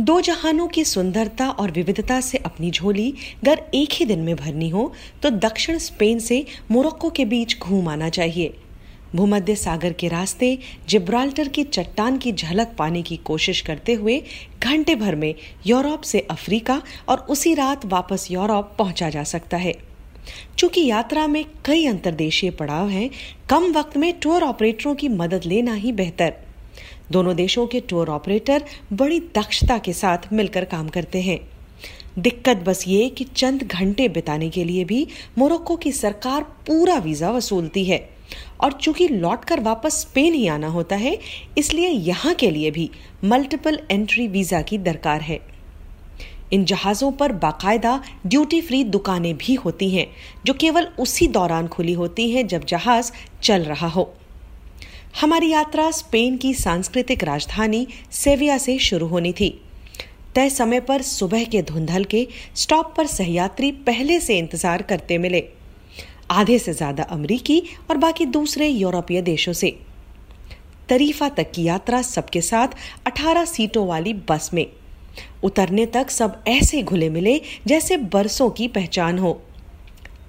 दो जहानों की सुंदरता और विविधता से अपनी झोली अगर एक ही दिन में भरनी हो तो दक्षिण स्पेन से मोरक्को के बीच घूम आना चाहिए। भूमध्य सागर के रास्ते, जिब्राल्टर की चट्टान की झलक पाने की कोशिश करते हुए घंटे भर में यूरोप से अफ्रीका और उसी रात वापस यूरोप पहुँचा जा सकता है। चूँकि यात्रा में कई अंतर्देशीय पड़ाव हैं, कम वक्त में टूर ऑपरेटरों की मदद लेना ही बेहतर। दोनों देशों के टूर ऑपरेटर बड़ी दक्षता के साथ मिलकर काम करते हैं। दिक्कत बस ये कि चंद घंटे बिताने के लिए भी मोरक्को की सरकार पूरा वीज़ा वसूलती है और चूँकि लौटकर वापस स्पेन ही आना होता है, इसलिए यहाँ के लिए भी मल्टीपल एंट्री वीज़ा की दरकार है। इन जहाज़ों पर बाकायदा ड्यूटी फ्री दुकानें भी होती हैं, जो केवल उसी दौरान खुली होती हैं जब जहाज़ चल रहा हो। हमारी यात्रा स्पेन की सांस्कृतिक राजधानी सेविया से शुरू होनी थी। तय समय पर सुबह के धुंधल के स्टॉप पर सहयात्री पहले से इंतज़ार करते मिले। आधे से ज़्यादा अमरीकी और बाकी दूसरे यूरोपीय देशों से। तरीफा तक की यात्रा सबके साथ 18 सीटों वाली बस में। उतरने तक सब ऐसे घुले मिले जैसे बरसों की पहचान हो।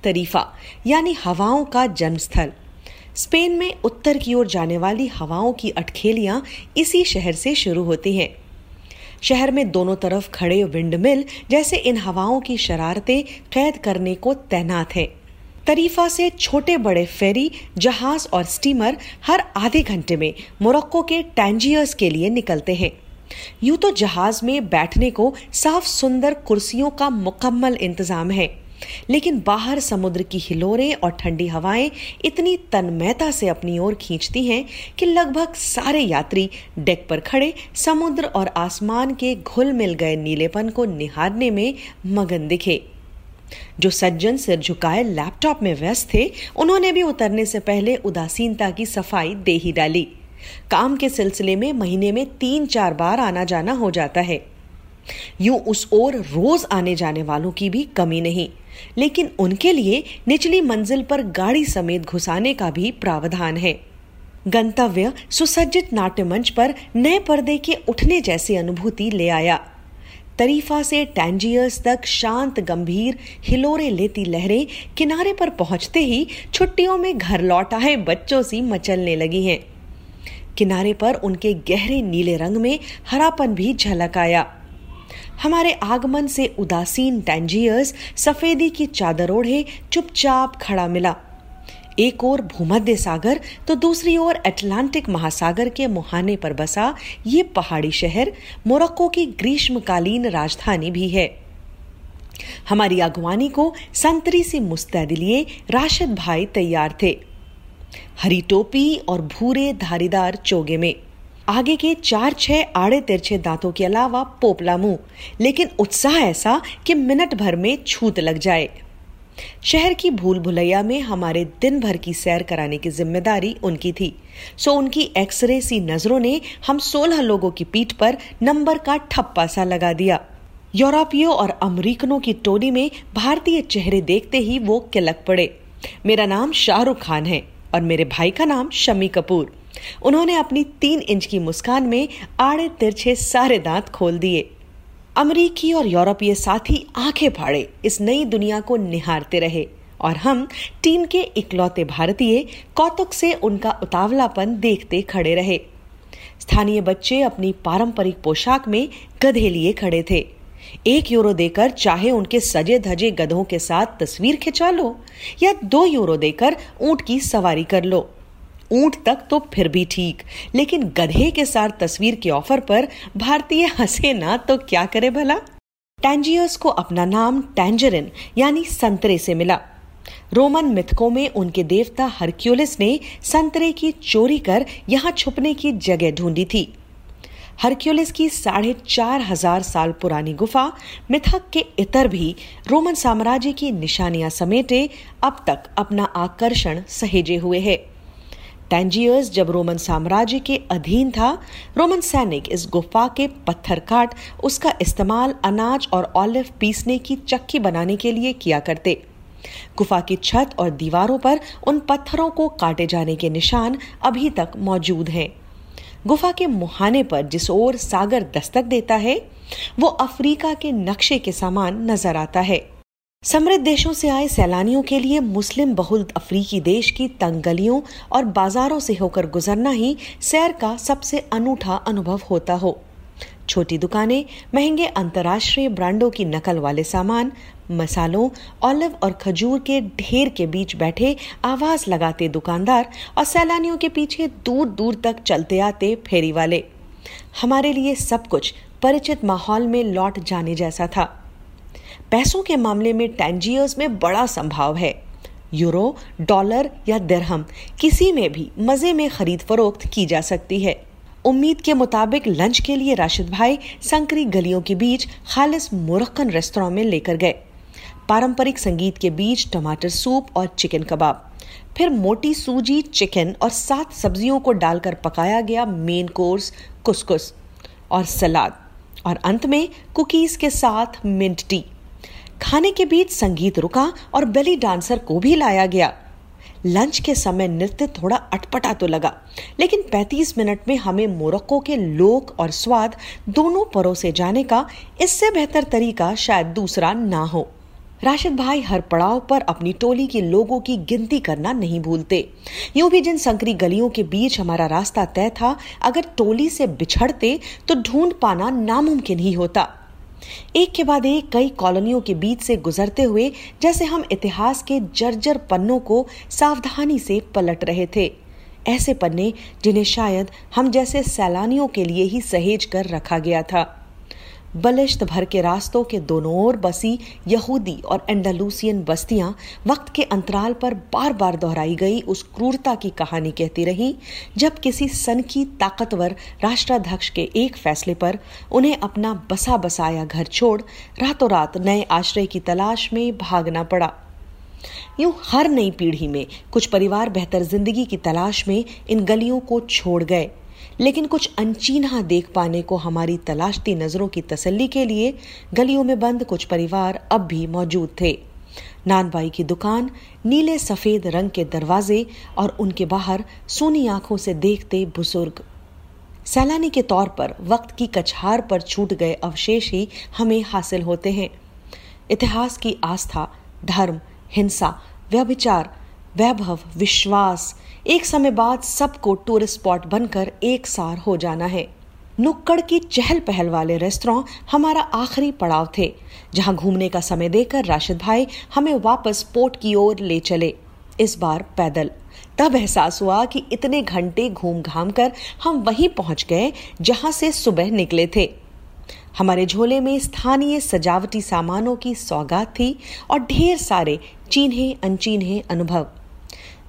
तरीफा, यानी हवाओं का जन्मस्थल। स्पेन में उत्तर की ओर जाने वाली हवाओं की अटखेलियाँ इसी शहर से शुरू होती हैं। शहर में दोनों तरफ़ खड़े विंडमिल जैसे इन हवाओं की शरारतें कैद करने को तैनात हैं। तरीफा से छोटे बड़े फेरी, जहाज़ और स्टीमर हर आधे घंटे में मोरक्को के टैंजियर्स के लिए निकलते हैं। यूँ तो जहाज़ में बैठने को साफ़ सुंदर कुर्सियों का मुकम्मल इंतज़ाम है। लेकिन बाहर समुद्र की हिलोरें और ठंडी हवाएँ इतनी तन्मयता से अपनी ओर खींचती हैं कि लगभग सारे यात्री डेक पर खड़े समुद्र और आसमान के घुल मिल गए नीलेपन को निहारने में मगन दिखे। जो सज्जन सिर झुकाए लैपटॉप में व्यस्त थे, उन्होंने भी उतरने से पहले उदासीनता की सफ़ाई दे ही डाली। काम के सिलसिले में महीने में तीन चार बार आना जाना हो जाता है। यूँ उस ओर रोज आने जाने वालों की भी कमी नहीं। लेकिन उनके लिए निचली मंजिल पर गाड़ी समेत घुसाने का भी प्रावधान है। गंतव्य सुसज्जित नाट्य मंच पर नए पर्दे के उठने जैसी अनुभूति ले आया। तरीफा से टैंजियर्स तक शांत, गंभीर, हिलोरे लेती लहरें किनारे पर पहुँचते ही छुट्टियों में घर लौट आए बच्चों सी मचलने लगी हैं। किनारे पर उनके गहरे नीले रंग में हरापन भी झलक आया। हमारे आगमन से उदासीन टैंजियर्स सफेदी की चादर ओढ़े, चुपचाप खड़ा मिला। एक ओर भूमध्य सागर तो दूसरी ओर अटलांटिक महासागर के मुहाने पर बसा ये पहाड़ी शहर, मोरक्को की ग्रीष्मकालीन राजधानी भी है। हमारी अगवानी को संतरी सी मुस्तैदी लिए राशिद भाई तैयार थे। हरी टोपी और भूरे धारीदार चोगे में आगे के चार छह आड़े तिरछे दांतों के अलावा पोपला मुँह। लेकिन उत्साह ऐसा कि मिनट भर में छूत लग जाए। शहर की भूल भुलैया में हमारे दिन भर की सैर कराने की ज़िम्मेदारी उनकी थी। सो उनकी एक्सरे सी नज़रों ने हम सोलह लोगों की पीठ पर नंबर का ठप्पा सा लगा दिया। यूरोपियों और अमरीकनों की टोली में भारतीय चेहरे देखते ही वो किलक पड़े। मेरा नाम शाहरुख खान है और मेरे भाई का नाम शमी कपूर। उन्होंने अपनी तीन इंच की मुस्कान में आड़े तिरछे सारे दांत खोल दिए। अमरीकी और यूरोपीय साथी आँखें फाड़े, इस नई दुनिया को निहारते रहे। और हम टीम के इकलौते भारतीय कौतुक से उनका उतावलापन देखते खड़े रहे। स्थानीय बच्चे अपनी पारंपरिक पोशाक में गधे लिए खड़े थे। एक यूरो देकर चाहे उनके सजे धजे गधों के साथ तस्वीर खिंचा लो, या दो यूरो देकर ऊँट की सवारी कर लो। ऊँट तक तो फिर भी ठीक। लेकिन गधे के साथ तस्वीर के ऑफ़र पर भारतीय हंसे ना तो क्या करे भला? टैंजियस को अपना नाम टैंजरिन यानी संतरे से मिला। रोमन मिथकों में उनके देवता हरक्यूलिस ने संतरे की चोरी कर यहाँ छुपने की जगह ढूंढी थी। हरक्यूलिस की साढ़े चार हज़ार साल पुरानी गुफा मिथक के इतर भी रोमन साम्राज्य की निशानियाँ समेटे अब तक अपना आकर्षण सहेजे हुए है। टैंजियर्स जब रोमन साम्राज्य के अधीन था, रोमन सैनिक इस गुफा के पत्थर काट उसका इस्तेमाल अनाज और ऑलिव पीसने की चक्की बनाने के लिए किया करते। गुफा की छत और दीवारों पर उन पत्थरों को काटे जाने के निशान अभी तक मौजूद हैं। गुफा के मुहाने पर जिस ओर सागर दस्तक देता है, वो अफ्रीका के नक्शे के समान नज़र आता है। समृद्ध देशों से आए सैलानियों के लिए मुस्लिम बहुल अफ्रीकी देश की तंग गलियों और बाजारों से होकर गुजरना ही सैर का सबसे अनूठा अनुभव होता हो। छोटी दुकानें, महँगे अंतर्राष्ट्रीय ब्रांडों की नकल वाले सामान, मसालों, ऑलिव और खजूर के ढेर के बीच बैठे आवाज़ लगाते दुकानदार और सैलानियों के पीछे दूर दूर तक चलते आते फेरी वाले। हमारे लिए सब कुछ परिचित माहौल में लौट जाने जैसा था। पैसों के मामले में टैंजियर्स में बड़ा संभाव है। यूरो, डॉलर या दरहम, किसी में भी मज़े में खरीद फरोख्त की जा सकती है। उम्मीद के मुताबिक लंच के लिए राशिद भाई संकरी गलियों के बीच खालिस मुरक्कन रेस्तरा में लेकर गए। पारंपरिक संगीत के बीच टमाटर सूप और चिकन कबाब। फिर मोटी सूजी, चिकन और सात सब्जियों को डालकर पकाया गया मेन कोर्स, कुसकुस और सलाद। और अंत में कुकीज के साथ मिंट टी। खाने के बीच संगीत रुका और बेली डांसर को भी लाया गया। लंच के समय नृत्य थोड़ा अटपटा तो लगा, लेकिन 35 मिनट में हमें मोरक्को के लोक और स्वाद दोनों परोसे जाने का इससे बेहतर तरीका शायद दूसरा ना हो। राशिद भाई हर पड़ाव पर अपनी टोली के लोगों की गिनती करना नहीं भूलते। यूँ भी जिन संकरी गलियों के बीच हमारा रास्ता तय था, अगर टोली से बिछड़ते तो ढूंढ पाना नामुमकिन ही होता। एक के बाद एक कई कॉलोनियों के बीच से गुजरते हुए, जैसे हम इतिहास के जर्जर पन्नों को सावधानी से पलट रहे थे। ऐसे पन्ने जिन्हें शायद हम जैसे सैलानियों के लिए ही सहेज कर रखा गया था। बलिश्त भर के रास्तों के दोनों ओर बसी यहूदी और एंडालूसियन बस्तियाँ वक्त के अंतराल पर बार बार दोहराई गई उस क्रूरता की कहानी कहती रही, जब किसी सन की ताकतवर राष्ट्राध्यक्ष के एक फैसले पर उन्हें अपना बसा बसाया घर छोड़ रातों रात नए आश्रय की तलाश में भागना पड़ा। यूँ हर नई पीढ़ी में कुछ परिवार बेहतर ज़िंदगी की तलाश में इन गलियों को छोड़ गए। लेकिन कुछ अनचीना देख पाने को हमारी तलाशती नज़रों की तसल्ली के लिए गलियों में बंद कुछ परिवार अब भी मौजूद थे। नानबाई की दुकान नीले सफ़ेद रंग के दरवाजे और उनके बाहर सोनी आँखों से देखते बुज़ुर्ग। सैलानी के तौर पर वक्त की कछार पर छूट गए अवशेष ही हमें हासिल होते हैं। इतिहास की आस्था, धर्म, हिंसा, व्यभिचार वैभव, विश्वास, एक समय बाद सबको टूरिस्ट स्पॉट बनकर एक सार हो जाना है। नुक्कड़ की चहल पहल वाले रेस्तरा हमारा आखिरी पड़ाव थे, जहाँ घूमने का समय देकर राशिद भाई हमें वापस पोर्ट की ओर ले चले। इस बार पैदल। तब एहसास हुआ कि इतने घंटे घूम घाम कर हम वहीं पहुँच गए, जहाँ से सुबह निकले थे। हमारे झोले में स्थानीय सजावटी सामानों की सौगात थी और ढेर सारे चीन्हे अनचीन्हे अनुभव।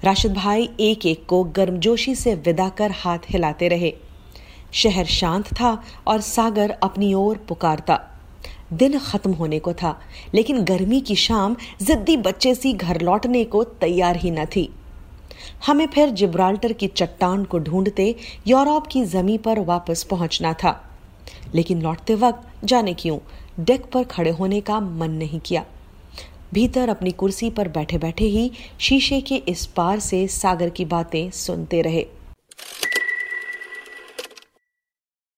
राशिद भाई एक एक को गर्मजोशी से विदा कर हाथ हिलाते रहे। शहर शांत था और सागर अपनी ओर पुकारता। दिन खत्म होने को था, लेकिन गर्मी की शाम जिद्दी बच्चे सी घर लौटने को तैयार ही न थी। हमें फिर जिब्राल्टर की चट्टान को ढूंढते यूरोप की जमी पर वापस पहुँचना था। लेकिन लौटते वक्त जाने क्यों, डेक पर खड़े होने का मन नहीं किया। भीतर अपनी कुर्सी पर बैठे बैठे ही शीशे के इस पार से सागर की बातें सुनते रहे।